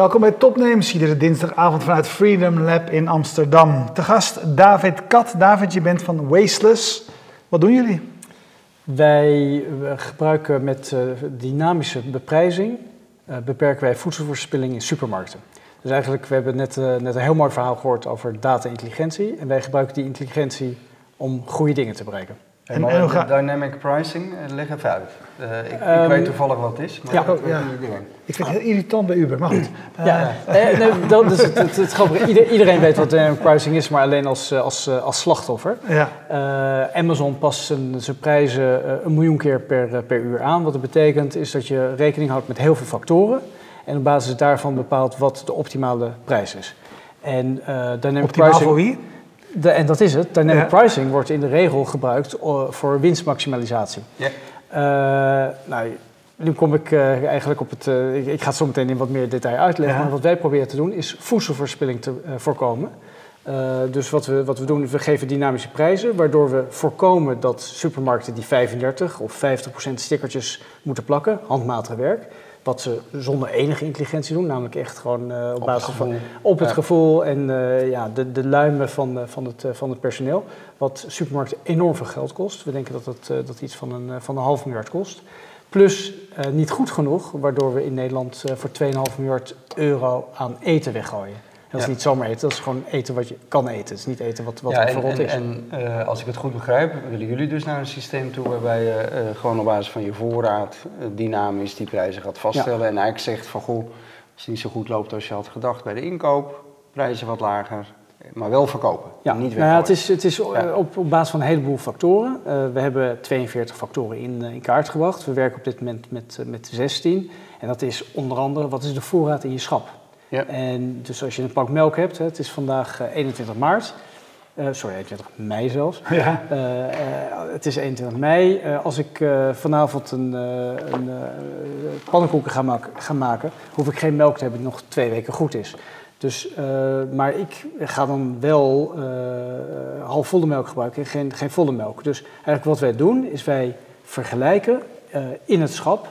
Welkom bij Topnames, iedere dinsdagavond vanuit Freedom Lab in Amsterdam. Te gast David Kat. David, je bent van Wasteless. Wat doen jullie? Wij gebruiken met uh, dynamische beprijzing uh, beperken wij voedselverspilling in supermarkten. Dus eigenlijk, we hebben net, uh, net een heel mooi verhaal gehoord over data-intelligentie. En wij gebruiken die intelligentie om goede dingen te bereiken. En, en, en dynamic pricing, leg even uit. Uh, ik, ik um, weet toevallig wat het is, maar ja, ook, ja. Ik vind het heel irritant bij Uber, maar goed. Uh, ja, nee, nee, dat is het, het, het, het Ieder, iedereen weet wat dynamic pricing is, maar alleen als, als, als slachtoffer. Ja. Uh, Amazon past zijn, zijn prijzen een miljoen keer per, per uur aan. Wat dat betekent is dat je rekening houdt met heel veel factoren. En op basis daarvan bepaalt wat de optimale prijs is. En, dynamic Optimaal pricing, voor wie? De, en dat is het. Dynamic ja. pricing wordt in de regel gebruikt voor winstmaximalisatie. Ja. Uh, nou, nu kom ik uh, eigenlijk op het. Uh, ik, ik, ga het zo meteen in wat meer detail uitleggen. Ja. Maar wat wij proberen te doen is voedselverspilling te voorkomen. dus wat we, wat we doen, we geven dynamische prijzen, waardoor we voorkomen dat supermarkten die 35 of 50% stickertjes moeten plakken, handmatig werk wat ze zonder enige intelligentie doen, namelijk echt gewoon uh, op, basis van op het gevoel en uh, ja, de, de luimen van, uh, van, het, van het personeel. Wat supermarkten enorm veel geld kost. We denken dat het dat iets van een, van een half miljard kost. Plus niet goed genoeg, waardoor we in Nederland voor 2,5 miljard euro aan eten weggooien. Dat is niet zomaar eten, dat is gewoon eten wat je kan eten. Het is niet eten wat, wat ja, en, verrot is. En uh, als ik het goed begrijp, willen jullie dus naar een systeem toe waarbij je uh, gewoon op basis van je voorraad uh, dynamisch die prijzen gaat vaststellen. Ja. En eigenlijk zegt van goh, als het niet zo goed loopt als je had gedacht bij de inkoop, prijzen wat lager, maar wel verkopen. Ja, niet nou ja, het is, het is op, op basis van een heleboel factoren. we hebben 42 factoren in, in kaart gebracht. We werken op dit moment met, met 16. En dat is onder andere, wat is de voorraad in je schap? Ja. En dus als je een pak melk hebt, het is vandaag 21 maart. Uh, sorry, 21 mei zelfs. Ja. Uh, uh, het is 21 mei. als ik vanavond een, een pannenkoeken ga, maken, ga, maken, hoef ik geen melk te hebben die nog twee weken goed is. Dus, maar ik ga dan wel halfvolle melk gebruiken en geen, geen volle melk. Dus eigenlijk wat wij doen, is wij vergelijken in het schap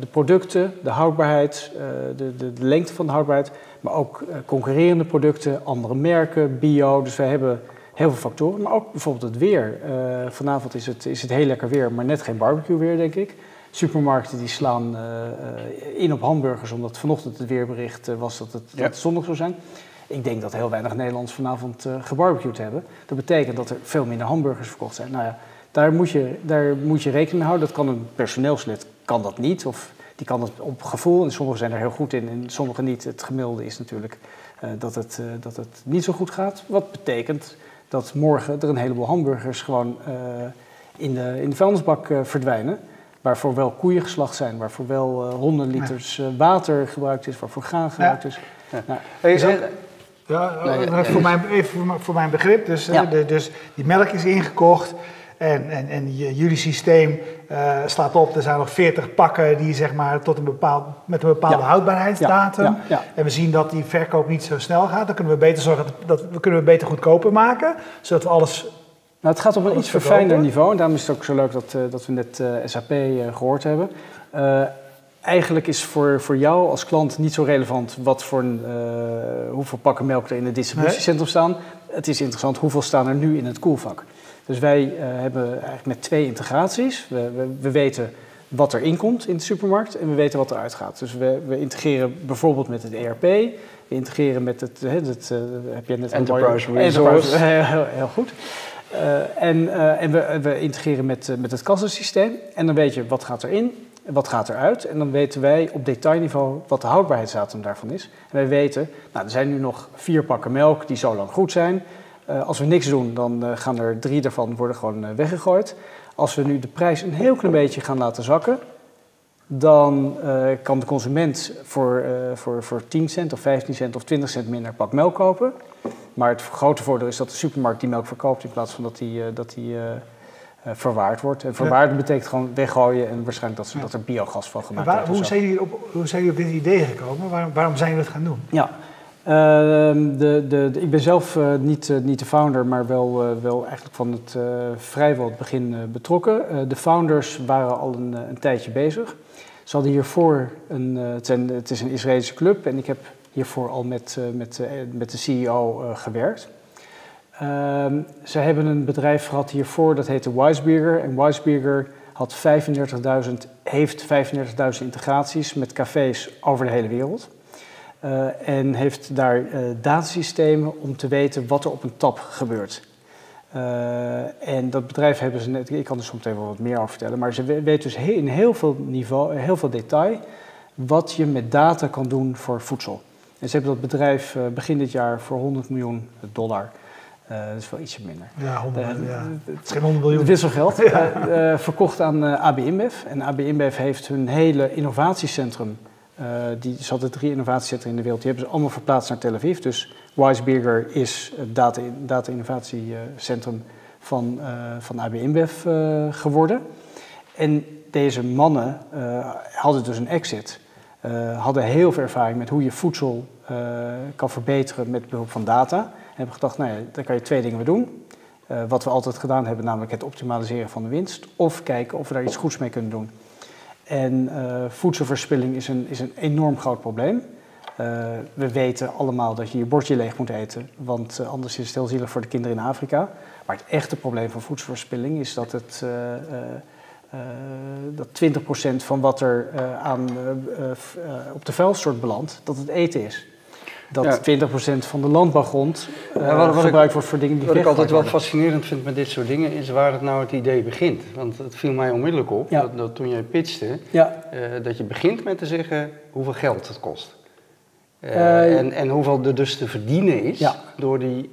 de producten, de houdbaarheid, uh, de, de, de, lengte van de houdbaarheid, maar ook uh, concurrerende producten, andere merken, bio. Dus wij hebben heel veel factoren, maar ook bijvoorbeeld het weer. vanavond is het, is het heel lekker weer, maar net geen barbecue weer, denk ik. Supermarkten die slaan in op hamburgers, omdat vanochtend het weerbericht was dat het, ja. dat het zondag zou zijn. Ik denk dat heel weinig Nederlanders vanavond gebarbecued hebben. Dat betekent dat er veel minder hamburgers verkocht zijn. Nou ja, daar moet je, daar moet je rekening mee houden. Dat kan een personeelslid kan dat niet. Of die kan het op gevoel. En sommigen zijn er heel goed in en sommigen niet. Het gemiddelde is natuurlijk uh, dat, het, uh, dat het niet zo goed gaat. Wat betekent dat morgen er een heleboel hamburgers gewoon uh, in, de, in de vuilnisbak verdwijnen. Waarvoor wel koeien geslacht zijn, waarvoor wel honderden liters water gebruikt is, waarvoor graan gebruikt is. Ja. Nou, hey, zo, ja, voor, mijn, even voor mijn begrip. Dus, ja. de, dus die melk is ingekocht. En, en, en jullie systeem uh, slaat op, er zijn nog 40 pakken die zeg maar tot een bepaald, met een bepaalde ja. houdbaarheidsdatum. Ja, ja, en we zien dat die verkoop niet zo snel gaat. Dan kunnen we beter zorgen dat, dat we kunnen we beter goedkoper maken, zodat we alles. Nou, het gaat op een iets verfijnder niveau. En daarom is het ook zo leuk dat, uh, dat we net uh, SAP gehoord hebben. eigenlijk is voor, voor jou als klant niet zo relevant wat voor hoeveel pakken melk er in het distributiecentrum staan. Het is interessant hoeveel staan er nu in het koelvak. Dus wij uh, hebben eigenlijk met twee integraties. We, we, we, weten wat er inkomt in de supermarkt en we weten wat eruit gaat. Dus we, we integreren bijvoorbeeld met het ERP. We integreren met het, het, het uh, heb je net Enterprise Resource. Heel, heel, goed. Uh, en uh, en we, we integreren met, met het kassensysteem. En dan weet je wat gaat erin en wat gaat eruit. En dan weten wij op detailniveau wat de houdbaarheidsdatum daarvan is. En wij weten, nou, er zijn nu nog vier pakken melk die zo lang goed zijn. Uh, als we niks doen, dan uh, gaan er drie daarvan worden gewoon uh, weggegooid. Als we nu de prijs een heel klein beetje gaan laten zakken, dan kan de consument voor, voor, voor 10 cent of 15 cent of 20 cent minder pak melk kopen. Maar het grote voordeel is dat de supermarkt die melk verkoopt in plaats van dat die, dat die verwaard wordt. En verwaard ja. betekent gewoon weggooien en waarschijnlijk dat, ja. dat er biogas van gemaakt wordt. Hoe zijn, jullie op, hoe zijn jullie op dit idee gekomen? Waarom, waarom zijn jullie dat gaan doen? Ja, de, de, de, ik ben zelf uh, niet, uh, niet de founder, maar wel, wel eigenlijk van het vrijwel het begin betrokken. de founders waren al een, een tijdje bezig. Ze hadden hiervoor een, het, het is een Israëlische club en ik heb hiervoor al met, met, met de CEO gewerkt. Ehm, ze hebben een bedrijf gehad hiervoor, dat heette Weisberger. En Weisberger had 35.000, heeft 35.000 integraties met cafés over de hele wereld. Uh, en heeft daar uh, datasystemen om te weten wat er op een tap gebeurt. Uh, en dat bedrijf hebben ze net, ik kan er soms even wat meer over vertellen, maar ze weten dus in heel veel niveau, heel veel detail, wat je met data kan doen voor voedsel. En ze hebben dat bedrijf begin dit jaar voor 100 miljoen dollar uh, dat is wel ietsje minder. Ja, 100, uh, ja. het is geen 100 miljoen. Wisselgeld. ja. uh, verkocht aan AB InBev. En AB InBev heeft hun hele innovatiecentrum. Die, ze hadden drie innovatiecentra in de wereld. Die hebben ze allemaal verplaatst naar Tel Aviv. Dus Weisberger is het data-innovatiecentrum data van, van AB InBev geworden. En deze mannen hadden dus een exit. hadden heel veel ervaring met hoe je voedsel kan verbeteren met behulp van data hebben gedacht, nou ja, daar kan je twee dingen mee doen. Uh, wat we altijd gedaan hebben, namelijk het optimaliseren van de winst. Of kijken of we daar iets goeds mee kunnen doen. En uh, voedselverspilling is een, is een enorm groot probleem. Uh, we weten allemaal dat je je bordje leeg moet eten, want anders is het heel zielig voor de kinderen in Afrika. Maar het echte probleem van voedselverspilling is dat, het, dat 20% van wat er aan, op de vuilstort belandt, dat het eten is dat 20% van de landbouwgrond uh, ja, wat, gebruikt ik, wordt voor dingen die Wat ik altijd wel fascinerend vind met dit soort dingen is waar het nou het idee begint. Want het viel mij onmiddellijk op dat, dat, toen jij pitchte, uh, dat je begint met te zeggen hoeveel geld het kost. Uh, en, en hoeveel er dus te verdienen is door die,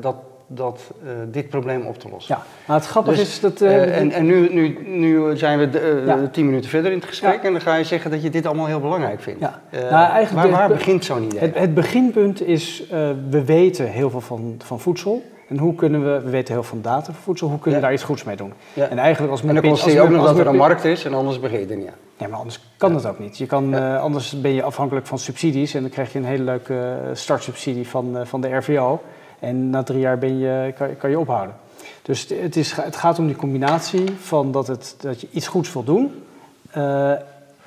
dat dat, uh, dit probleem op te lossen. Ja, maar het grappige dus, is dat... Uh, en en nu, nu, nu zijn we de, ja. tien minuten verder in het gesprek ja. en dan ga je zeggen dat je dit allemaal heel belangrijk vindt. Ja. Nou, eigenlijk waar, waar begint zo'n idee? Het, het, beginpunt is, we weten heel veel van, van voedsel. En hoe kunnen we, we weten heel veel van data van voedsel, hoe kunnen we daar iets goeds mee doen? En eigenlijk als men... En dan constateer je ook nog dat er een markt is en anders begin je er niet aan. Ja, maar anders kan het ook niet. Je kan, anders ben je afhankelijk van subsidies en dan krijg je een hele leuke startsubsidie van, van de RVO. En na drie jaar ben je, kan, kan je ophouden. Dus het, is, het gaat om die combinatie van dat, het, dat je iets goeds wil doen uh,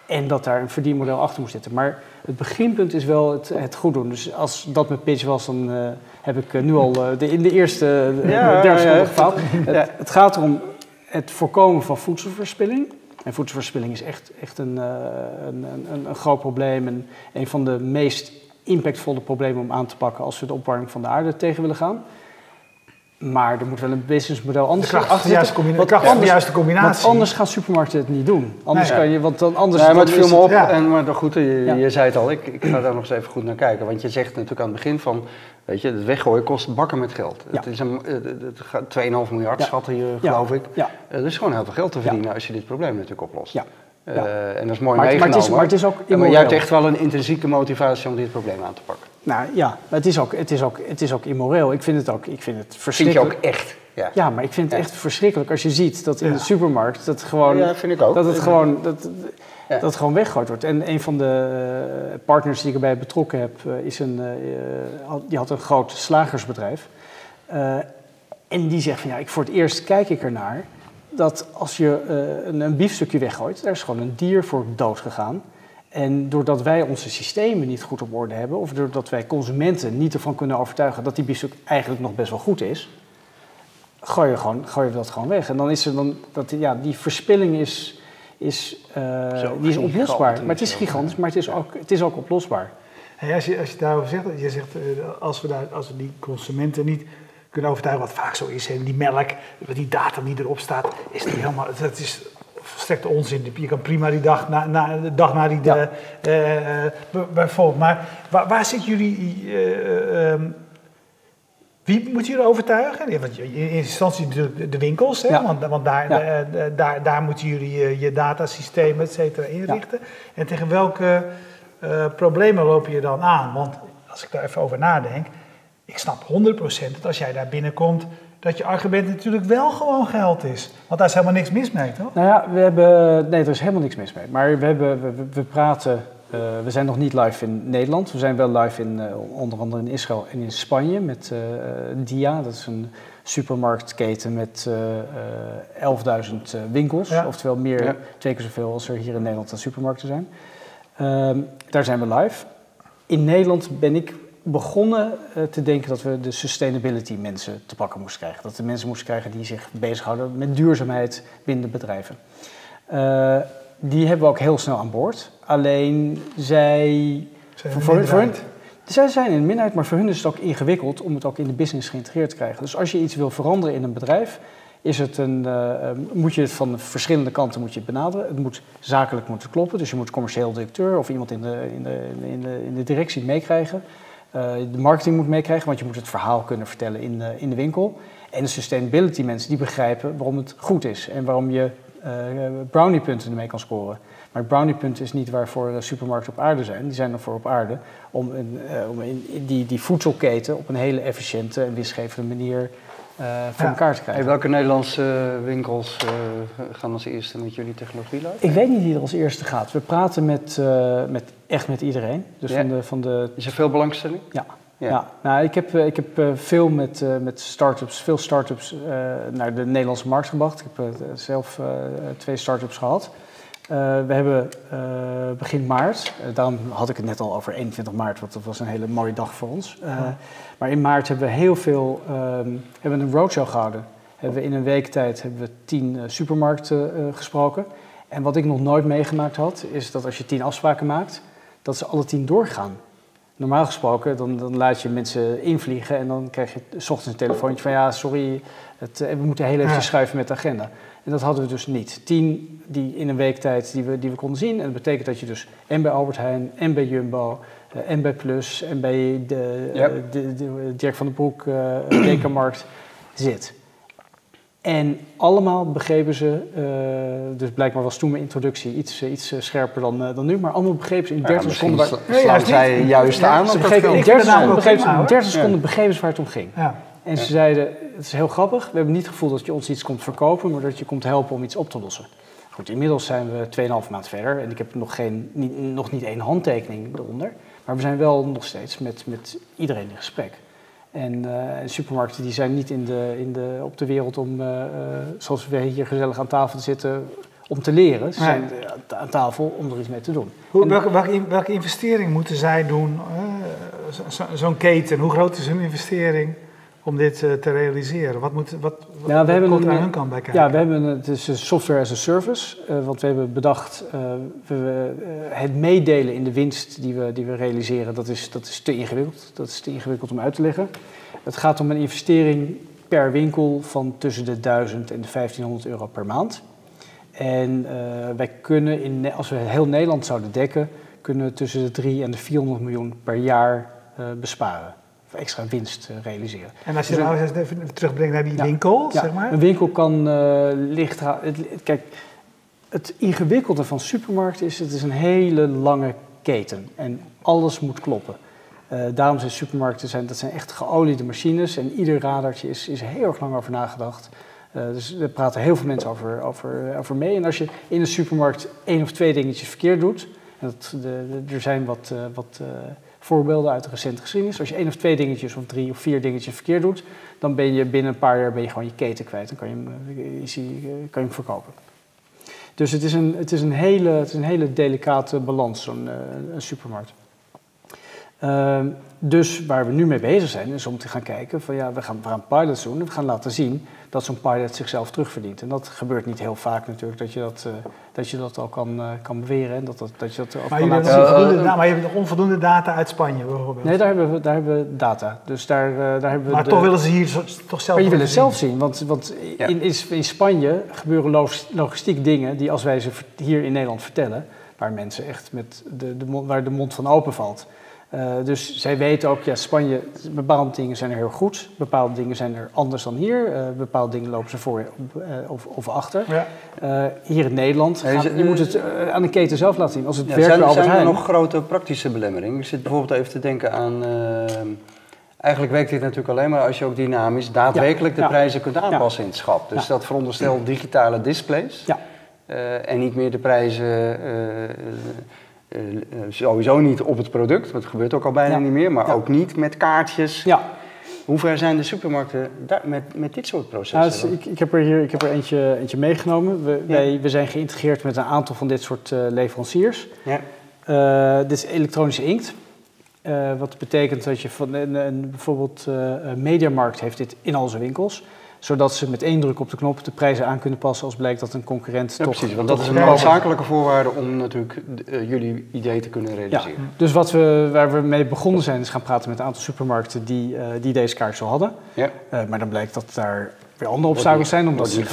en dat daar een verdienmodel achter moet zitten. Maar het beginpunt is wel het, het goed doen. Dus als dat mijn pitch was, dan uh, heb ik nu al de, in de eerste ja, derde seconde gefaald. Het, het, gaat erom het voorkomen van voedselverspilling. En voedselverspilling is echt, echt een, een, een, een groot probleem en een van de meest impactvolle problemen om aan te pakken als we de opwarming van de aarde tegen willen gaan. Maar er moet wel een businessmodel anders zijn. Achter juiste, combina kracht anders, juiste combinatie. Want anders gaan supermarkten het niet doen. Anders kan je, want dan anders. Nee, maar het viel me op. Ja. En, maar goed, je, je zei het al, ik, ik ga daar nog eens even goed naar kijken. Want je zegt natuurlijk aan het begin van, weet je, het weggooien kost bakken met geld. Het is een, het gaat 2,5 miljard schatten hier, geloof ik. Ja. Er is gewoon heel veel geld te verdienen als je dit probleem natuurlijk oplost. Ja. Uh, en dat is mooi maar, meegenomen. Maar, het is, maar, het is ook maar jij hebt echt wel een intrinsieke motivatie om dit probleem aan te pakken. Nou ja, het is ook, het is ook, het is ook immoreel. Ik vind het ook ik vind het verschrikkelijk. Vind je ook echt? Ja, ja maar ik vind het echt verschrikkelijk als je ziet dat in de supermarkt dat gewoon... Ja, vind ik ook. Dat het gewoon... Dat, dat het gewoon weggegooid wordt. En een van de uh, partners die ik erbij betrokken heb, uh, is een, uh, die had een groot slagersbedrijf. en die zegt van ja, ik, voor het eerst kijk ik ernaar dat als je uh, een, een, biefstukje weggooit, daar is gewoon een dier voor dood gegaan. En doordat wij onze systemen niet goed op orde hebben, of doordat wij consumenten niet ervan kunnen overtuigen dat die biefstuk eigenlijk nog best wel goed is, gooi je, gewoon, gooi je dat gewoon weg. En dan is er dan, dat, ja, die verspilling is, is, uh, die is oplosbaar. Maar het is gigantisch, maar het is ook, het is ook oplosbaar. Hey, als, je, als je daarover zegt, je zegt uh, als, we daar, als we die consumenten niet kunnen overtuigen, wat vaak zo is. En die melk, die data die erop staat, is niet helemaal. Dat is volstrekt onzin. Je kan prima die dag na, na, de dag na die. Ja. De, uh, bijvoorbeeld. Maar waar, waar zitten jullie. Uh, um, wie moet jullie overtuigen? Want in eerste instantie natuurlijk de winkels, hè? Ja. want, want daar, ja. daar, daar moeten jullie je, datasystemen et cetera inrichten. En tegen welke problemen loop je dan aan? Want als ik daar even over nadenk, ik snap 100% dat als jij daar binnenkomt, dat je argument natuurlijk wel gewoon geld is. Want daar is helemaal niks mis mee, toch? Nou ja, we hebben, nee, er is helemaal niks mis mee. Maar we, hebben, we, we praten we zijn nog niet live in Nederland. We zijn wel live in onder andere in Israël en in Spanje met Dia. Dat is een supermarktketen met 11.000 winkels. Oftewel meer, twee keer zoveel als er hier in Nederland aan supermarkten zijn. Ehm, daar zijn we live. In Nederland ben ik begonnen uh, te denken dat we de sustainability mensen te pakken moesten krijgen. Dat we mensen moesten krijgen die zich bezighouden met duurzaamheid binnen bedrijven. Uh, die hebben we ook heel snel aan boord. Alleen zij. Zijn voor, voor hun, zij zijn in de minderheid, maar voor hun is het ook ingewikkeld om het ook in de business geïntegreerd te krijgen. Dus als je iets wil veranderen in een bedrijf, is het een, uh, moet je het van verschillende kanten moet je het benaderen. Het moet zakelijk moeten kloppen, dus je moet commercieel directeur of iemand in de, in de, in de, in de directie meekrijgen. Uh, de marketing moet meekrijgen, want je moet het verhaal kunnen vertellen in de, in de winkel. En de sustainability mensen die begrijpen waarom het goed is en waarom je uh, brownie punten ermee kan scoren. Maar brownie punten is niet waarvoor supermarkten op aarde zijn. Die zijn ervoor op aarde om, een, om in, die, die voedselketen op een hele efficiënte en winstgevende manier uh, voor elkaar te krijgen. welke Nederlandse winkels uh, gaan als eerste met jullie technologie live? Ik weet niet wie er als eerste gaat. We praten met, uh, met echt met iedereen. Dus ja. van de, van de... Is er veel belangstelling? Ja. Ja. ja. nou, ik heb, ik heb veel met, met start-ups, veel start-ups naar de Nederlandse markt gebracht. Ik heb zelf twee start-ups gehad. Uh, we hebben uh, begin maart, uh, daarom had ik het net al over 21 maart, want dat was een hele mooie dag voor ons. Maar in maart hebben we heel veel, um, hebben we een roadshow gehouden. Hebben we in een week tijd hebben we tien supermarkten gesproken. En wat ik nog nooit meegemaakt had, is dat als je tien afspraken maakt, dat ze alle tien doorgaan. Normaal gesproken, dan, dan laat je mensen invliegen en dan krijg je s ochtends een telefoontje van ja, sorry, het, we moeten heel even ja. schuiven met de agenda. En dat hadden we dus niet. Tien die in een week tijd die we, die we konden zien. En dat betekent dat je dus en bij Albert Heijn en bij Jumbo uh, en bij Plus en bij de, yep. uh, de, de, Dirk van den Broek uh, Dekenmarkt zit. En allemaal begrepen ze, dus blijkbaar was toen mijn introductie iets, iets scherper dan, dan nu, maar allemaal begrepen ze in 30 ja, seconden... Waar, nee, juist zij juist ja, aan. Ze begrepen, in 30 seconden, begrepen, in 30 seconden begrepen ze waar het om ging. Ja. En ze zeiden, het is heel grappig, we hebben niet het gevoel dat je ons iets komt verkopen, maar dat je komt helpen om iets op te lossen. Goed, inmiddels zijn we 2,5 maand verder en ik heb nog, geen, niet, nog niet één handtekening eronder. Maar we zijn wel nog steeds met, met iedereen in gesprek. En uh, supermarkten die zijn niet in de, in de, op de wereld om, uh, uh, zoals we hier gezellig aan tafel zitten, om te leren. Ze zijn aan tafel om er iets mee te doen. Hoe, welke, welke, welke investering moeten zij doen? Zo'n zo keten, hoe groot is hun investering? Om dit uh, te realiseren? Wat, moet, wat, wat ja, we hebben komt er aan hun kant bij kijken? Ja, we hebben het is software as a service. Uh, want we hebben bedacht, uh, we, het meedelen in de winst die we, die we realiseren, dat is, dat is te ingewikkeld. Dat is te ingewikkeld om uit te leggen. Het gaat om een investering per winkel van tussen de 1000 en de 1500 euro per maand. En wij kunnen, in, als we heel Nederland zouden dekken, kunnen we tussen de 3 en de 400 miljoen per jaar besparen extra winst uh, realiseren. En als je dus nou eens even terugbrengt naar die winkel, ja, zeg maar? Een winkel kan uh, licht... Het, kijk, het ingewikkelde van supermarkten is, het is een hele lange keten. En alles moet kloppen. Uh, daarom zijn supermarkten zijn, dat zijn echt geoliede machines. En ieder radartje is, is heel erg lang over nagedacht. Uh, dus er praten heel veel mensen over, over, over mee. En als je in een supermarkt één of twee dingetjes verkeerd doet... En dat, de, de, er zijn wat, uh, wat voorbeelden uit de recente geschiedenis. Als je één of twee dingetjes of drie of vier dingetjes verkeerd doet, dan ben je binnen een paar jaar ben je gewoon je keten kwijt. Dan kan je hem, eh, eh, kan je hem verkopen. Dus het is een, het is een, hele, het is een hele delicate balans, zo'n een supermarkt. Uh, dus waar we nu mee bezig zijn, is om te gaan kijken van ja, we gaan, we gaan pilots doen en we gaan laten zien dat zo'n pilot zichzelf terugverdient. En dat gebeurt niet heel vaak natuurlijk, dat je dat, uh, dat, je dat al kan, uh, kan beweren. En dat, dat, dat je dat maar, kan laten zien. Uh, maar je hebt nog onvoldoende data uit Spanje bijvoorbeeld? Nee, daar hebben we, daar hebben we data. Dus daar, daar hebben we maar de, toch willen ze hier toch zelf Maar je wil het zelf zien, want, want ja. in, in Spanje gebeuren logistiek dingen die als wij ze hier in Nederland vertellen, waar mensen echt met de, de, waar de mond van open valt. Uh, dus zij weten ook, ja, Spanje, bepaalde dingen zijn er heel goed, bepaalde dingen zijn er anders dan hier, uh, bepaalde dingen lopen ze voor uh, of, of, achter. Ja. hier in Nederland, gaan, je moet het aan de keten zelf laten zien. Als het ja, werkt zijn, zijn er nog grote praktische belemmeringen? Ik zit bijvoorbeeld even te denken aan, eigenlijk werkt dit natuurlijk alleen maar als je ook dynamisch daadwerkelijk ja. de prijzen kunt aanpassen in het schap. Dus dat veronderstelt digitale displays en niet meer de prijzen sowieso niet op het product, dat gebeurt ook al bijna niet meer, maar ook niet met kaartjes. Ja. Hoe ver zijn de supermarkten daar, met, met dit soort processen? Nou, ik, ik, heb er hier ik heb er eentje, eentje meegenomen. We, wij, we zijn geïntegreerd met een aantal van dit soort leveranciers. Ja. dit is elektronische inkt. Wat betekent dat je van een, een bijvoorbeeld Mediamarkt heeft dit in al zijn winkels zodat ze met één druk op de knop de prijzen aan kunnen passen als blijkt dat een concurrent ja, toch... Precies, want dat is een noodzakelijke voorwaarde om natuurlijk uh, jullie idee te kunnen realiseren. Ja, dus wat we, waar we mee begonnen zijn is gaan praten met een aantal supermarkten die, uh, die deze kaartjes al hadden. Ja. Uh, maar dan blijkt dat daar weer andere obstakels zijn, omdat ze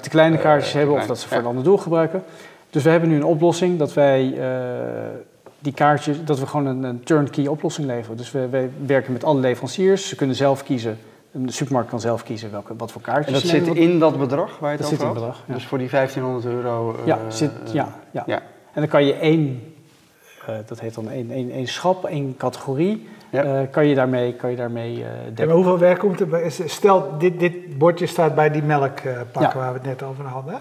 te kleine kaartjes hebben of dat ze voor een ander doel gebruiken. Dus we hebben nu een oplossing dat wij die kaartjes, dat we gewoon een, een turnkey oplossing leveren. Dus we, wij werken met alle leveranciers. Ze kunnen zelf kiezen. De supermarkt kan zelf kiezen welke, wat voor kaartjes. En dat zit in dat bedrag waar je het dat over zit in bedrag, ja. Dus voor die 1500 euro. Ja, uh, zit, ja, ja, ja. En dan kan je één, uh, dat heet dan één, één, één schap, één categorie. Ja. Uh, kan je daarmee, kan je daarmee ja, maar hoeveel werk komt er? Stel, dit, dit bordje staat bij die melkpakken waar we het net over hadden.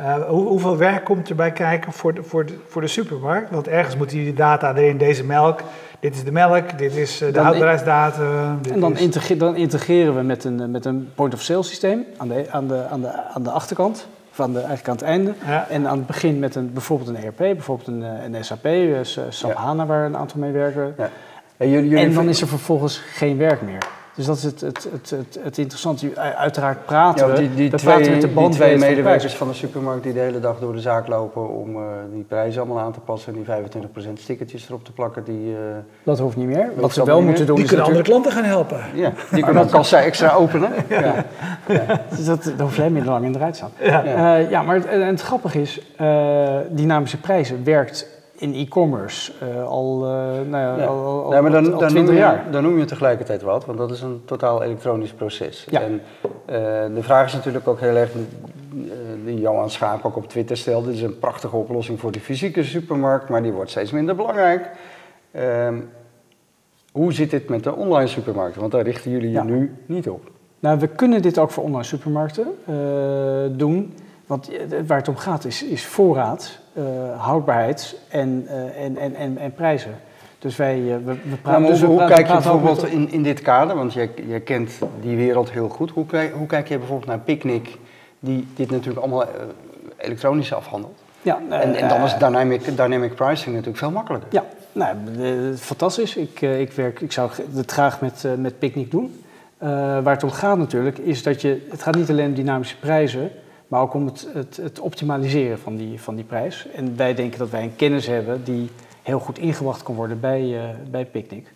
Uh, hoe, hoeveel werk komt erbij kijken voor de, voor, de, voor de supermarkt? Want ergens moeten die data erin, deze melk, dit is de melk, dit is uh, de houdbaarheidsdatum. En dan, is... dan, integreren we met een, met een point-of-sale systeem aan de, aan, de, aan, de, aan de achterkant, van de, eigenlijk aan het einde. Ja. En aan het begin met een, bijvoorbeeld een ERP, bijvoorbeeld een, eh, een SAP, SAP ja. HANA waar een aantal mee werken. Ja. En, jullie, jullie en dan is er vervolgens geen werk meer. Dus dat is het, het, het, het, het interessante. Uiteraard praten ja, die, die we. twee, praten met de band die twee medewerkers van de supermarkt die de hele dag door de zaak lopen om uh, die prijzen allemaal aan te passen en die 25% stickertjes erop te plakken. Die, uh, dat hoeft niet meer. Wat ze wel moeten doen die is kunnen andere klanten gaan helpen. Ja, die kunnen ook kassa extra openen. ja. ja. ja. Dus dat, dat hoeft jij minder lang in de rij staan. Ja, uh, ja maar het, en het grappige is, dynamische prijzen werkt in e-commerce uh, al, uh, nou ja, al, al, ja, maar dan, al, dan noem je, Dan noem je tegelijkertijd wat, want dat is een totaal elektronisch proces. Ja. En uh, de vraag is natuurlijk ook heel erg, die Johan Schaap ook op Twitter stelde, dit is een prachtige oplossing voor de fysieke supermarkt, maar die wordt steeds minder belangrijk. Ehm, hoe zit dit met de online supermarkten? Want daar richten jullie je nu niet op. Nou, we kunnen dit ook voor online supermarkten doen. Want waar het om gaat is, is voorraad, houdbaarheid en, uh, en, en, en, en, prijzen. Dus wij uh, we, we praten. dus hoe, kijk je bijvoorbeeld in, in dit kader, want jij, jij kent die wereld heel goed. Hoe, hoe kijk je bijvoorbeeld naar Picnic, die dit natuurlijk allemaal elektronisch afhandelt? Ja, en, en dan is dynamic, dynamic pricing natuurlijk veel makkelijker. Ja, nou, fantastisch. Ik, ik, werk, ik zou het graag met, met Picnic doen. waar het om gaat natuurlijk, is dat je. Het gaat niet alleen om dynamische prijzen maar ook om het, het, het, optimaliseren van die, van die prijs. En wij denken dat wij een kennis hebben die heel goed ingebracht kan worden bij, uh, bij Picnic.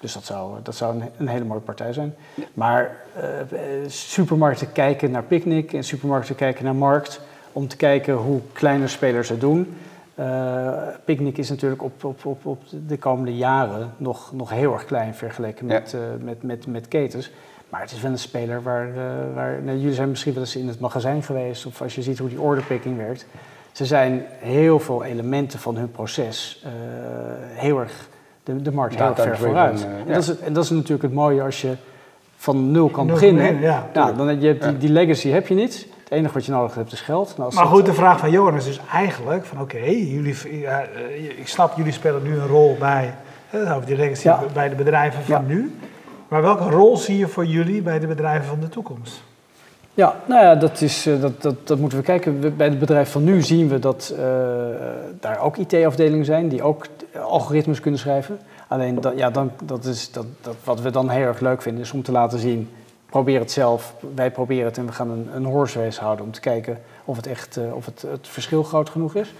Dus dat zou, dat zou een, een hele mooie partij zijn. Maar uh, supermarkten kijken naar Picnic en supermarkten kijken naar Markt om te kijken hoe kleine spelers het doen. Uh, Picnic is natuurlijk op, op, op, op de komende jaren nog, nog heel erg klein vergeleken met, ja. met, met, met ketens. Maar het is wel een speler waar, uh, waar nou, jullie zijn misschien wel eens in het magazijn geweest, of als je ziet hoe die orderpicking werkt. Ze zijn heel veel elementen van hun proces uh, heel erg, de, de markt heel ver vooruit. Uh, en, dat is, en dat is natuurlijk het mooie als je van nul kan beginnen. ja, nou, dan heb je die, die, legacy heb je niet. Het enige wat je nodig hebt is geld. Nou, maar goed, de vraag van Johan is dus eigenlijk van oké, okay, jullie, ik snap jullie spelen nu een rol bij, over die legacy ja. bij de bedrijven van nu. Maar welke rol zie je voor jullie bij de bedrijven van de toekomst? Ja, nou ja, dat, is, eh, dat, dat, dat moeten we kijken. Bij het bedrijf van nu zien we dat uh, daar ook IT-afdelingen zijn die ook algoritmes kunnen schrijven. Alleen ja, dan, dat is, dat, dat, wat we dan heel erg leuk vinden is om te laten zien, probeer het zelf, wij proberen het en we gaan een, een horse race houden om te kijken of het echt of het, het verschil groot genoeg is.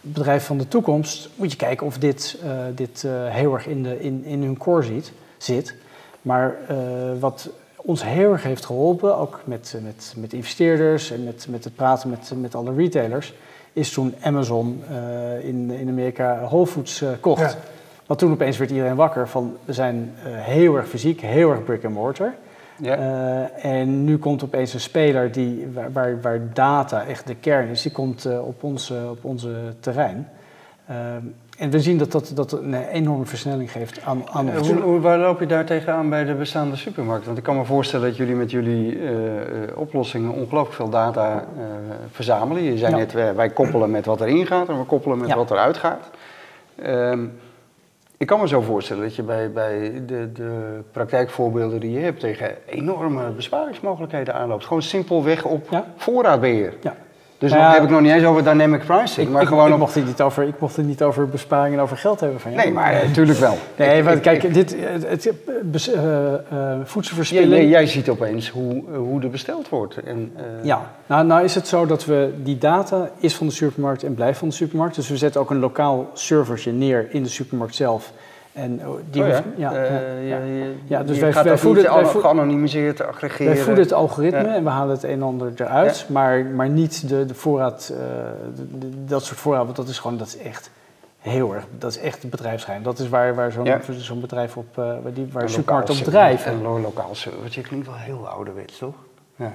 Het bedrijf van de toekomst moet je kijken of dit, dit heel erg in, de, in, in hun core ziet, zit. Maar uh, wat ons heel erg heeft geholpen, ook met, met, met investeerders en met, met het praten met, met alle retailers, is toen Amazon uh, in, in Amerika Whole Foods uh, kocht. Ja. Want toen opeens werd iedereen wakker van we zijn heel erg fysiek, heel erg brick and mortar. Ja. en nu komt opeens een speler die, waar, waar, waar data echt de kern is, die komt op, ons, op onze terrein. En we zien dat dat, dat een enorme versnelling geeft aan, aan uh, hoe, hoe, Waar loop je daar tegenaan bij de bestaande supermarkt? Want ik kan me voorstellen dat jullie met jullie uh, oplossingen ongelooflijk veel data uh, verzamelen. Je zei ja. net, wij, wij, koppelen met wat erin gaat en we koppelen met ja. wat eruit gaat. Ehm, ik kan me zo voorstellen dat je bij, bij de, de praktijkvoorbeelden die je hebt tegen enorme besparingsmogelijkheden aanloopt. Gewoon simpelweg op voorraadbeheer. Ja. Dus nou dan heb ik nog niet eens over dynamic pricing. Ik, maar ik, gewoon ik, op... mocht het niet over, ik mocht het niet over besparingen en over geld hebben van jou. Nee, maar natuurlijk wel. Nee, want kijk, dit, het, het uh, uh, voedselverspilling... Ja, jij ziet opeens hoe, hoe er besteld wordt. En, uh... Ja, nou, nou is het zo dat we die data is van de supermarkt en blijft van de supermarkt. Dus we zetten ook een lokaal servertje neer in de supermarkt zelf. En die oh ja? Ja, uh, ja, ja, ja, dus je wij, wij voeden het geanonimiseerd te aggregeren. Wij voeden het algoritme en we halen het een en ander eruit, maar, maar niet de, de voorraad, uh, de, de, dat soort voorraad, want dat is gewoon, dat is echt heel erg, dat is echt het bedrijfsgeheim. Dat is waar, waar zo'n zo'n bedrijf op, uh, waar, die, waar supermarkten op drijven. Een lokaal servertje klinkt wel heel ouderwets, toch? Ja.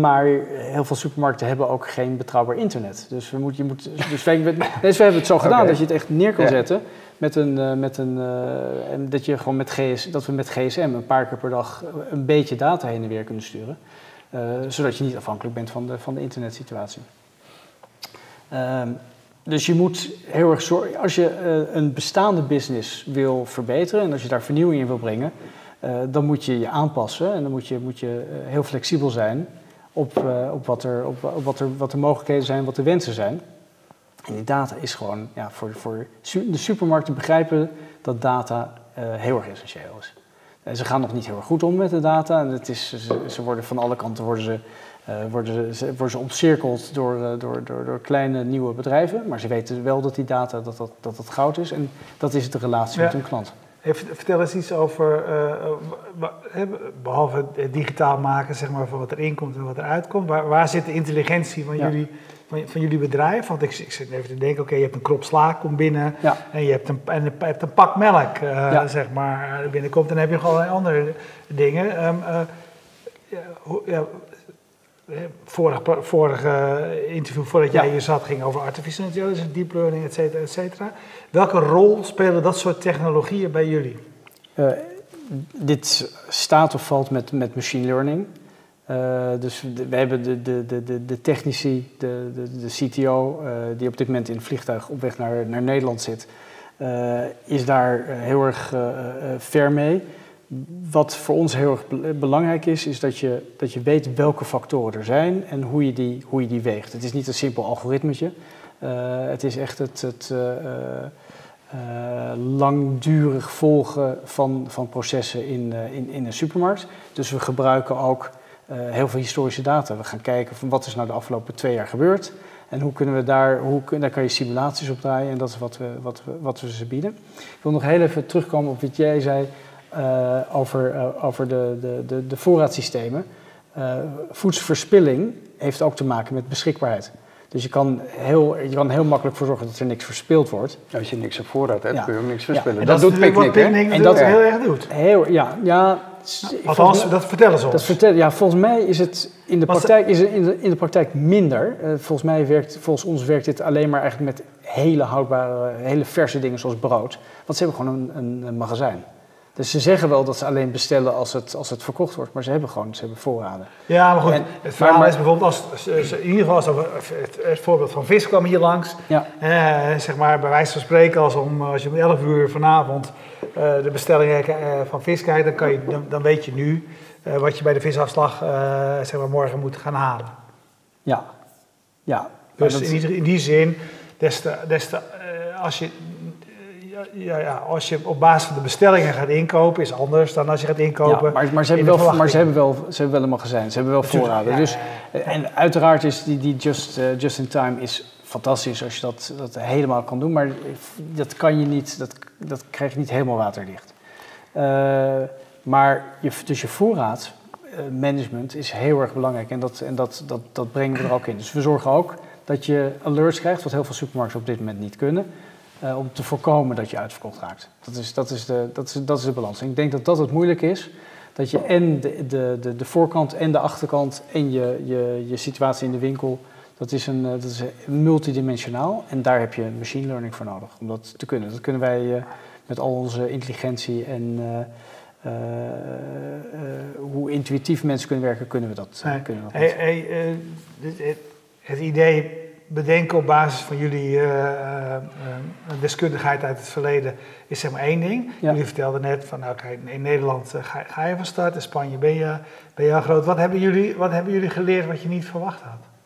Maar heel veel supermarkten hebben ook geen betrouwbaar internet. Dus we, moet, je moet, dus wij, dus we hebben het zo gedaan okay. dat je het echt neer kan zetten met een, uh, met een uh, en dat je gewoon met GS, dat we met GSM een paar keer per dag een beetje data heen en weer kunnen sturen, zodat je niet afhankelijk bent van de, van de internetsituatie. Ehm, dus je moet heel erg zorgen, als je een bestaande business wil verbeteren en als je daar vernieuwing in wil brengen, dan moet je je aanpassen en dan moet je, moet je heel flexibel zijn op, op, wat, er, op wat, er, wat de mogelijkheden zijn, wat de wensen zijn. En die data is gewoon, ja, voor, voor de supermarkten begrijpen dat data uh, heel erg essentieel is. En ze gaan nog niet heel erg goed om met de data. En het is, ze, ze worden van alle kanten worden ze, uh, worden ze, worden ze omcirkeld door, uh, door, door, door, kleine nieuwe bedrijven. Maar ze weten wel dat die data dat dat, dat, dat goud is. En dat is de relatie ja. met hun klant. Vertel eens iets over, behalve het digitaal maken zeg maar, van wat erin komt en wat eruit komt. Waar, waar zit de intelligentie van ja. jullie van, van jullie bedrijf? Want ik, ik zit even te denken, oké, okay, je hebt een krop sla, komt binnen ja. en je hebt een, en hebt een pak melk, uh, ja. zeg maar, binnenkomt. En dan heb je gewoon andere dingen. Um, uh, ja, vorige, vorige interview, voordat jij hier zat, ging over artificial intelligence, deep learning, et cetera, et cetera. Welke rol spelen dat soort technologieën bij jullie? Dit staat of valt met, met machine learning. Uh, dus we hebben de, de, de, de technici, de, de, de CTO, uh, die op dit moment in een vliegtuig op weg naar, naar Nederland zit, uh, is daar heel erg ver mee. Wat voor ons heel erg belangrijk is, is dat je, dat je weet welke factoren er zijn en hoe je die, hoe je die weegt. Het is niet een simpel algoritmetje. het is echt het, het langdurig volgen van, van processen in, in, in een supermarkt. Dus we gebruiken ook heel veel historische data. We gaan kijken van wat is nou de afgelopen twee jaar gebeurd. En hoe kunnen we daar, hoe, daar kan je simulaties op draaien en dat is wat we, wat we, wat we ze bieden. Ik wil nog heel even terugkomen op wat jij zei uh, over, uh, over de, de, de, de voorraadsystemen. voedselverspilling heeft ook te maken met beschikbaarheid. Dus je kan, heel, je kan heel makkelijk voor zorgen dat er niks verspild wordt. Als je niks op voorraad hebt, ja. kun je ook niks verspillen. Ja. Dat, dat, doet Picnic, hè? En dat heel erg doet. Heel, ja, ja, Althans, dat vertellen ze ons. Dat ja, volgens mij is het in de praktijk, is het in de, in de praktijk minder. Uh, volgens mij werkt, volgens ons werkt dit alleen maar eigenlijk met hele houdbare, hele verse dingen zoals brood. Want ze hebben gewoon een, een, een magazijn. Dus ze zeggen wel dat ze alleen bestellen als het, als het verkocht wordt, maar ze hebben gewoon ze hebben voorraden. Ja, maar goed, en, het verhaal maar, maar, is bijvoorbeeld, als, in ieder geval als het, het, voorbeeld van vis kwam hier langs. Ja. Eh, zeg maar bij wijze van spreken, als, om, als je om 11 uur vanavond de bestellingen uh, van vis krijgt, dan, kan je, dan, dan weet je nu uh, wat je bij de visafslag zeg maar morgen moet gaan halen. Ja, ja. Dus in die, in die zin, des te, des te, als je ja, ja, als je op basis van de bestellingen gaat inkopen, is anders dan als je gaat inkopen. Ja, maar, maar, ze, hebben wel, maar ze hebben wel, ze hebben wel een magazijn, ze hebben wel voorraden. dus, en uiteraard is die, die just, uh, just in time is fantastisch als je dat, dat helemaal kan doen, maar dat kan je niet, dat, dat krijg je niet helemaal waterdicht. Uh, maar je, dus je voorraadmanagement is heel erg belangrijk en, dat, en dat, dat, dat brengen we er ook in. Dus we zorgen ook dat je alerts krijgt, wat heel veel supermarkten op dit moment niet kunnen. Uh, om te voorkomen dat je uitverkocht raakt. Dat is, dat, is de, dat, is, dat is de balans. En ik denk dat dat het moeilijk is. Dat je en de, de, de, de voorkant en de achterkant en je, je, je situatie in de winkel... dat is, een, dat is multidimensionaal. En daar heb je machine learning voor nodig om dat te kunnen. Dat kunnen wij uh, met al onze intelligentie en... Uh, hoe intuïtief mensen kunnen werken, kunnen we dat. Kunnen we dat hey, hey, het, het idee bedenken op basis van jullie deskundigheid uit het verleden is zeg maar één ding. Jullie vertelden net van, nou kijk, in Nederland ga, ga, je van start, in Spanje ben je, ben je al groot. Wat hebben, jullie, wat hebben jullie geleerd wat je niet verwacht had?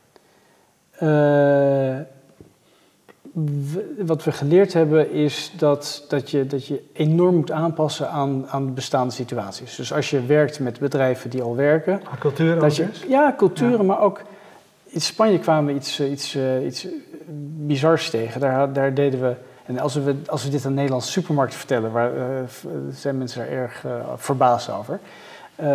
Wat we geleerd hebben is dat, dat, je, dat je enorm moet aanpassen aan, aan bestaande situaties. Dus als je werkt met bedrijven die al werken. culturen dat je, Ja, culturen, maar ook in Spanje kwamen we iets, iets, uh, iets bizars tegen. Daar, daar deden we. En als we, als we dit aan Nederlandse supermarkten vertellen, waar, uh, zijn mensen daar erg uh, verbaasd over.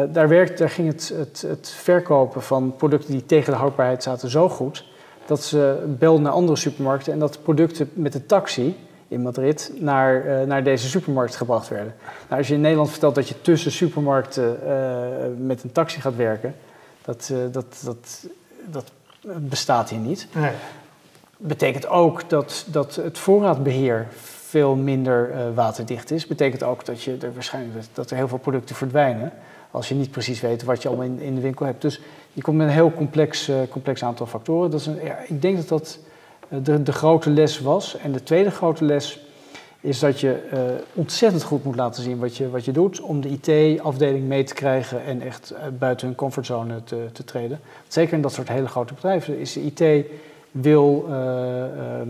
daar, werkt, daar ging het, het, het verkopen van producten die tegen de houdbaarheid zaten zo goed dat ze belden naar andere supermarkten en dat producten met de taxi in Madrid naar, uh, naar deze supermarkt gebracht werden. Nou, als je in Nederland vertelt dat je tussen supermarkten uh, met een taxi gaat werken, dat, uh, dat, dat, dat bestaat hier niet. Nee. Betekent ook dat, dat het voorraadbeheer veel minder waterdicht is. Betekent ook dat, je er waarschijnlijk, dat er heel veel producten verdwijnen als je niet precies weet wat je allemaal in, in de winkel hebt. Dus je komt met een heel complex, uh, complex aantal factoren. Dat is een, ja, ik denk dat dat uh, de, de grote les was. En de tweede grote les is dat je uh, ontzettend goed moet laten zien wat je, wat je doet om de IT-afdeling mee te krijgen en echt buiten hun comfortzone te, te treden. Zeker in dat soort hele grote bedrijven is de IT wil ehm,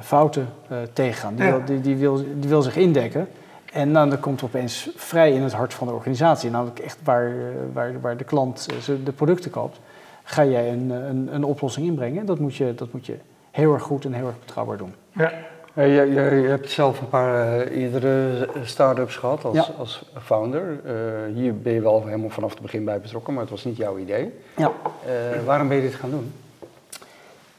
fouten tegengaan. Die, wil, die, die, wil, die wil zich indekken. En nou, dan komt er opeens vrij in het hart van de organisatie, namelijk echt waar, eh, waar, waar de klant eh, de producten koopt, ga jij een, een, een oplossing inbrengen. Dat moet, je, dat moet je heel erg goed en heel erg betrouwbaar doen. Ja. Je, je, je hebt zelf een paar uh, eerdere start-ups gehad als, als founder. Uh, hier ben je wel helemaal vanaf het begin bij betrokken, maar het was niet jouw idee. Ja. Uh, waarom ben je dit gaan doen?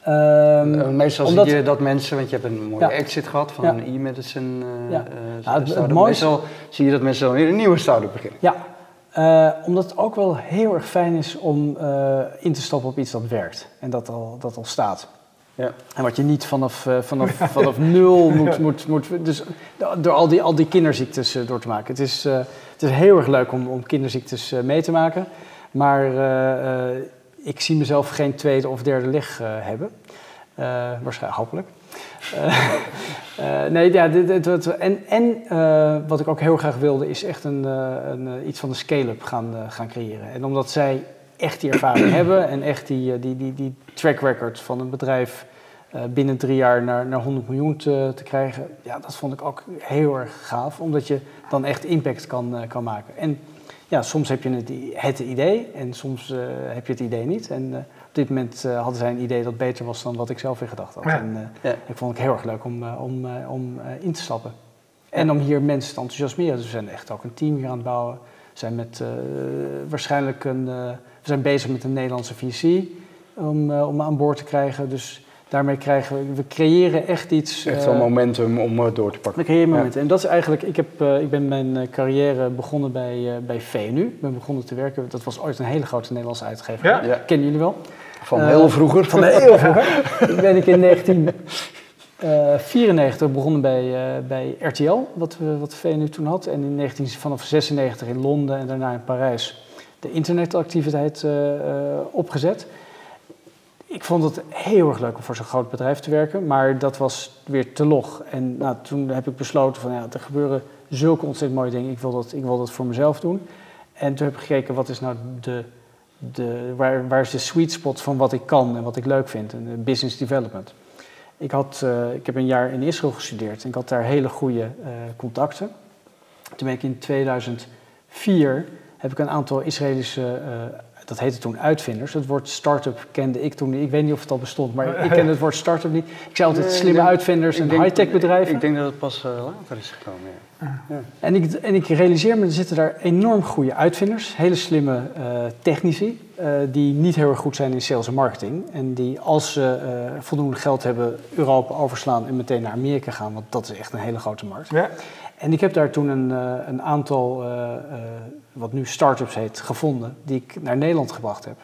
Um, Meestal omdat, zie je dat mensen, want je hebt een mooie exit gehad van een e-medicine uh, ja. uh, het, het Meestal zie je dat mensen dan weer een nieuwe start-up beginnen. Ja, uh, omdat het ook wel heel erg fijn is om in te stappen op iets dat werkt en dat al, dat al staat. Ja. En wat je niet vanaf, vanaf, vanaf nul moet, moet, moet. Dus door al die, al die kinderziektes door te maken. Het is, het is heel erg leuk om, om kinderziektes mee te maken. Maar ik zie mezelf geen tweede of derde leg uh, hebben. Uh, waarschijnlijk, hopelijk. Uh, nee, ja, dit, dit, en, en wat ik ook heel graag wilde, is echt een, een iets van een scale-up gaan, gaan creëren. En omdat zij echt die ervaring hebben en echt die, die, die, die track record van een bedrijf binnen drie jaar naar, naar 100 miljoen te, te, krijgen, ja, dat vond ik ook heel erg gaaf, omdat je dan echt impact kan, kan maken. En ja, soms heb je het, het idee en soms uh, heb je het idee niet. En uh, op dit moment uh, hadden zij een idee dat beter was dan wat ik zelf in gedacht had. Ja. En ja. ik vond het heel erg leuk om, om, om in te stappen. En om hier mensen te enthousiasmeren. Dus we zijn echt ook een team hier aan het bouwen. We zijn met waarschijnlijk een, we zijn bezig met een Nederlandse VC om, om aan boord te krijgen. Dus daarmee krijgen we, we creëren echt iets. Echt wel uh, momentum om uh, door te pakken. We creëren momentum. En dat is eigenlijk, ik, heb, uh, ik ben mijn carrière begonnen bij, bij VNU. Ik ben begonnen te werken, dat was ooit een hele grote Nederlandse uitgever. Ja. ja. Kennen jullie wel? Van heel vroeger. Van heel vroeger. ik ben ik in 1994 begonnen bij, bij RTL, wat, we, wat VNU toen had. En in 19, vanaf 96 in Londen en daarna in Parijs de internetactiviteit opgezet ik vond het heel erg leuk om voor zo'n groot bedrijf te werken, maar dat was weer te log. En nou, toen heb ik besloten van ja, er gebeuren zulke ontzettend mooie dingen, ik wil dat, ik wil dat voor mezelf doen. En toen heb ik gekeken wat is nou de, de, waar, waar is de sweet spot van wat ik kan en wat ik leuk vind, en business development. Ik, had, uh, ik heb een jaar in Israël gestudeerd en ik had daar hele goede uh, contacten. Toen ben ik in 2004 heb ik een aantal Israëlische uh, dat heette toen uitvinders. Het woord start-up kende ik toen niet. Ik weet niet of het al bestond, maar ik kende het woord start-up niet. Ik zei altijd slimme uitvinders en high-tech bedrijven. Ik denk dat het pas uh, later is gekomen, ja. ja. En, ik, en ik realiseer me, er zitten daar enorm goede uitvinders, hele slimme uh, technici, uh, die niet heel erg goed zijn in sales en marketing. En die als ze voldoende geld hebben, Europa overslaan en meteen naar Amerika gaan, want dat is echt een hele grote markt. Ja. En ik heb daar toen een, een aantal wat nu start-ups heet, gevonden, die ik naar Nederland gebracht heb.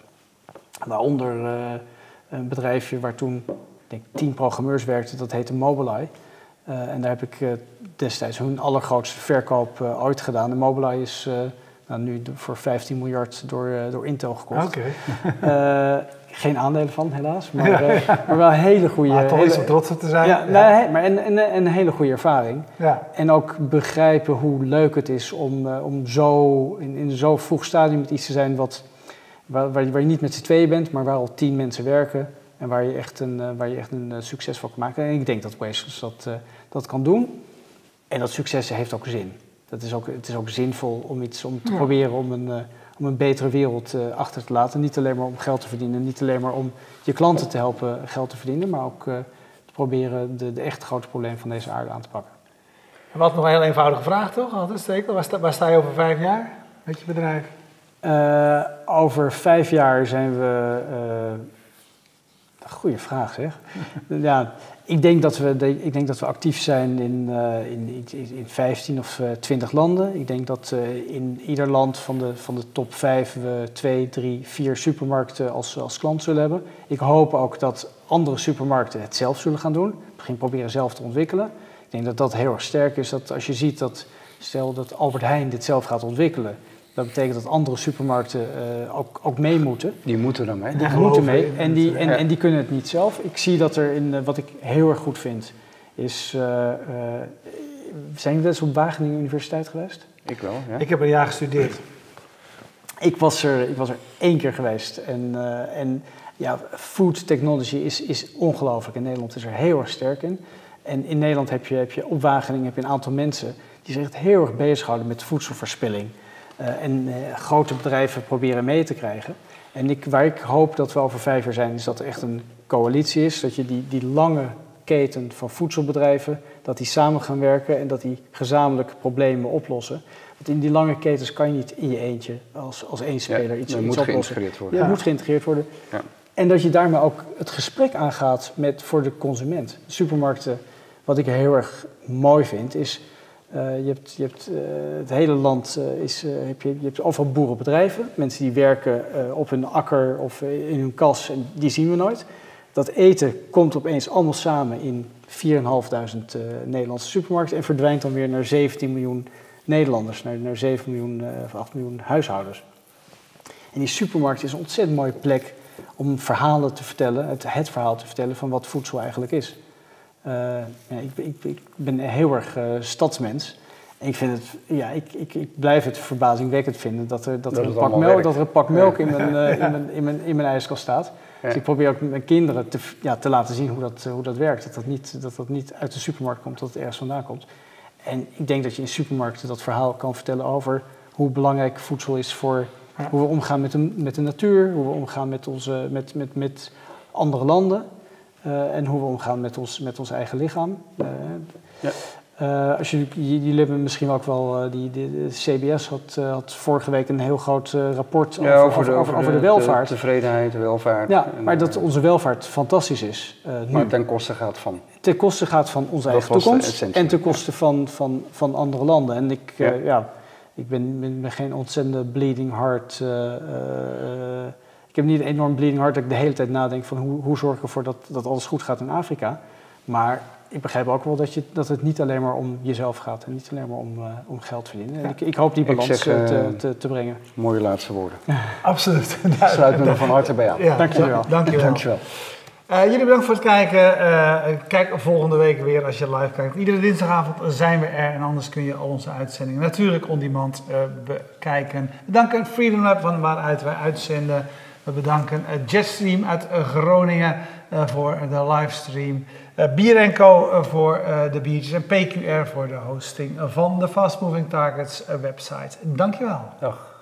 Waaronder een bedrijfje waar toen ik denk, tien programmeurs werkten, dat heette Mobileye. En daar heb ik destijds hun allergrootste verkoop ooit gedaan. En Mobileye is nou, nu voor 15 miljard door, door Intel gekocht. Okay. Geen aandelen van, helaas. Maar, uh, maar wel een hele goede... Maar toch hele, om trots op te zijn. Ja, Nee, maar en, en, en, een hele goede ervaring. Ja. En ook begrijpen hoe leuk het is om, uh, om zo in, in zo'n vroeg stadium met iets te zijn wat, waar, waar, je niet met z'n tweeën bent, maar waar al tien mensen werken. En waar je echt een, uh, waar je echt een succes van kan maken. En ik denk dat Wasters dat, dat kan doen. En dat succes heeft ook zin. Dat is ook, het is ook zinvol om iets om te ja. proberen om een om een betere wereld uh, achter te laten. Niet alleen maar om geld te verdienen, niet alleen maar om je klanten te helpen geld te verdienen, maar ook uh, te proberen de, de echt grote problemen van deze aarde aan te pakken. Wat nog een heel eenvoudige vraag toch, altijd stekel. Waar, sta, waar sta je over vijf jaar met je bedrijf? Uh, over vijf jaar zijn we. Goeie vraag zeg. ja, ik denk, dat we, ik denk dat we actief zijn in, uh, in, in, in 15 of uh, 20 landen. Ik denk dat uh, in ieder land van de, van de top 5 we 2, 3, 4 supermarkten als, als klant zullen hebben. Ik hoop ook dat andere supermarkten het zelf zullen gaan doen. Begin proberen zelf te ontwikkelen. Ik denk dat dat heel erg sterk is. Dat als je ziet dat, stel dat Albert Heijn dit zelf gaat ontwikkelen. Dat betekent dat andere supermarkten uh, ook, ook mee moeten. Die moeten er mee. Die moeten mee en die, en, en die kunnen het niet zelf. Ik zie dat er in, uh, wat ik heel erg goed vind, is... Uh, zijn jullie wel eens op Wageningen Universiteit geweest? Ik wel, ja. Ik heb een jaar gestudeerd. Ik was er, ik was er één keer geweest. En, en ja, food technology is, is ongelooflijk. In Nederland is er heel erg sterk in. En in Nederland heb je, heb je op Wageningen heb je een aantal mensen... die zich echt heel erg bezighouden met voedselverspilling... Uh, en uh, grote bedrijven proberen mee te krijgen. En ik, waar ik hoop dat we over vijf jaar zijn, is dat er echt een coalitie is. Dat je die, die lange keten van voedselbedrijven, dat die samen gaan werken en dat die gezamenlijk problemen oplossen. Want in die lange ketens kan je niet in je eentje als, als één speler ja, iets, dat iets moet oplossen. geïntegreerd worden. Ja, Ja. moet geïntegreerd worden. Ja. En dat je daarmee ook het gesprek aangaat met, voor de consument. Supermarkten, wat ik heel erg mooi vind, is uh, je hebt, je uh, het hele land uh, is, heb je, je hebt overal boerenbedrijven, mensen die werken op hun akker of in hun kas en die zien we nooit. Dat eten komt opeens allemaal samen in 4.500 Nederlandse supermarkten en verdwijnt dan weer naar 17 miljoen Nederlanders, naar, naar 7 miljoen of 8 miljoen huishoudens. En die supermarkt is een ontzettend mooie plek om verhalen te vertellen, het, het verhaal te vertellen van wat voedsel eigenlijk is. Uh, ja, ik, ik, ik, ben heel erg uh, stadsmens. En ik, vind het, ja, ik, ik, ik blijf het verbazingwekkend vinden dat er, dat Dat er, een, pak melk, werkt. dat er een pak melk in, mijn, uh, in, mijn, in, mijn, in mijn ijskast staat. Ja. Dus ik probeer ook mijn kinderen te, ja, te laten zien hoe dat, hoe dat werkt. Dat dat, niet, dat dat niet uit de supermarkt komt, dat het ergens vandaan komt. En ik denk dat je in supermarkten dat verhaal kan vertellen over hoe belangrijk voedsel is voor Ja. hoe we omgaan met de, met de natuur, hoe we omgaan met, onze, met, met, met andere landen. Uh, en hoe we omgaan met ons, met ons eigen lichaam. Uh, Ja. uh, als jullie, jullie hebben misschien ook wel, uh, die, die, de CBS had, uh, had vorige week een heel groot rapport over, Ja, over, over, over de welvaart. De tevredenheid, de welvaart. ja, En, maar eh, dat onze welvaart fantastisch is. maar ten koste gaat van. ten koste gaat van onze Dat eigen de toekomst en ten koste van, van, van andere landen. En ik, Ja. ja. ja, ik ben, ben, ben geen ontzettende bleeding heart. Eh, eh, eh, ik heb niet een enorm bleeding heart dat ik de hele tijd nadenk van hoe, hoe zorg ik ervoor dat, dat alles goed gaat in Afrika. Maar ik begrijp ook wel dat, je, dat het niet alleen maar om jezelf gaat en niet alleen maar om, eh, om geld verdienen. Ja. ik, ik hoop die balans zeg, eh, te, eh, te, te brengen. Mooie laatste woorden. Absoluut. Sluit me er van harte bij aan. Ja, Dank jullie wel. Dank je wel. Dankjewel. Eh, jullie bedankt voor het kijken. Eh, kijk volgende week weer als je live kijkt. Iedere dinsdagavond zijn we er en anders kun je al onze uitzendingen natuurlijk on demand eh, bekijken. We danken Freedom Lab van waaruit wij uitzenden. We bedanken eh, Jetstream uit eh, Groningen eh, voor de livestream. Bier Co voor de biertjes en PQR voor de hosting van de Fast Moving Targets website. Dankjewel. Dag.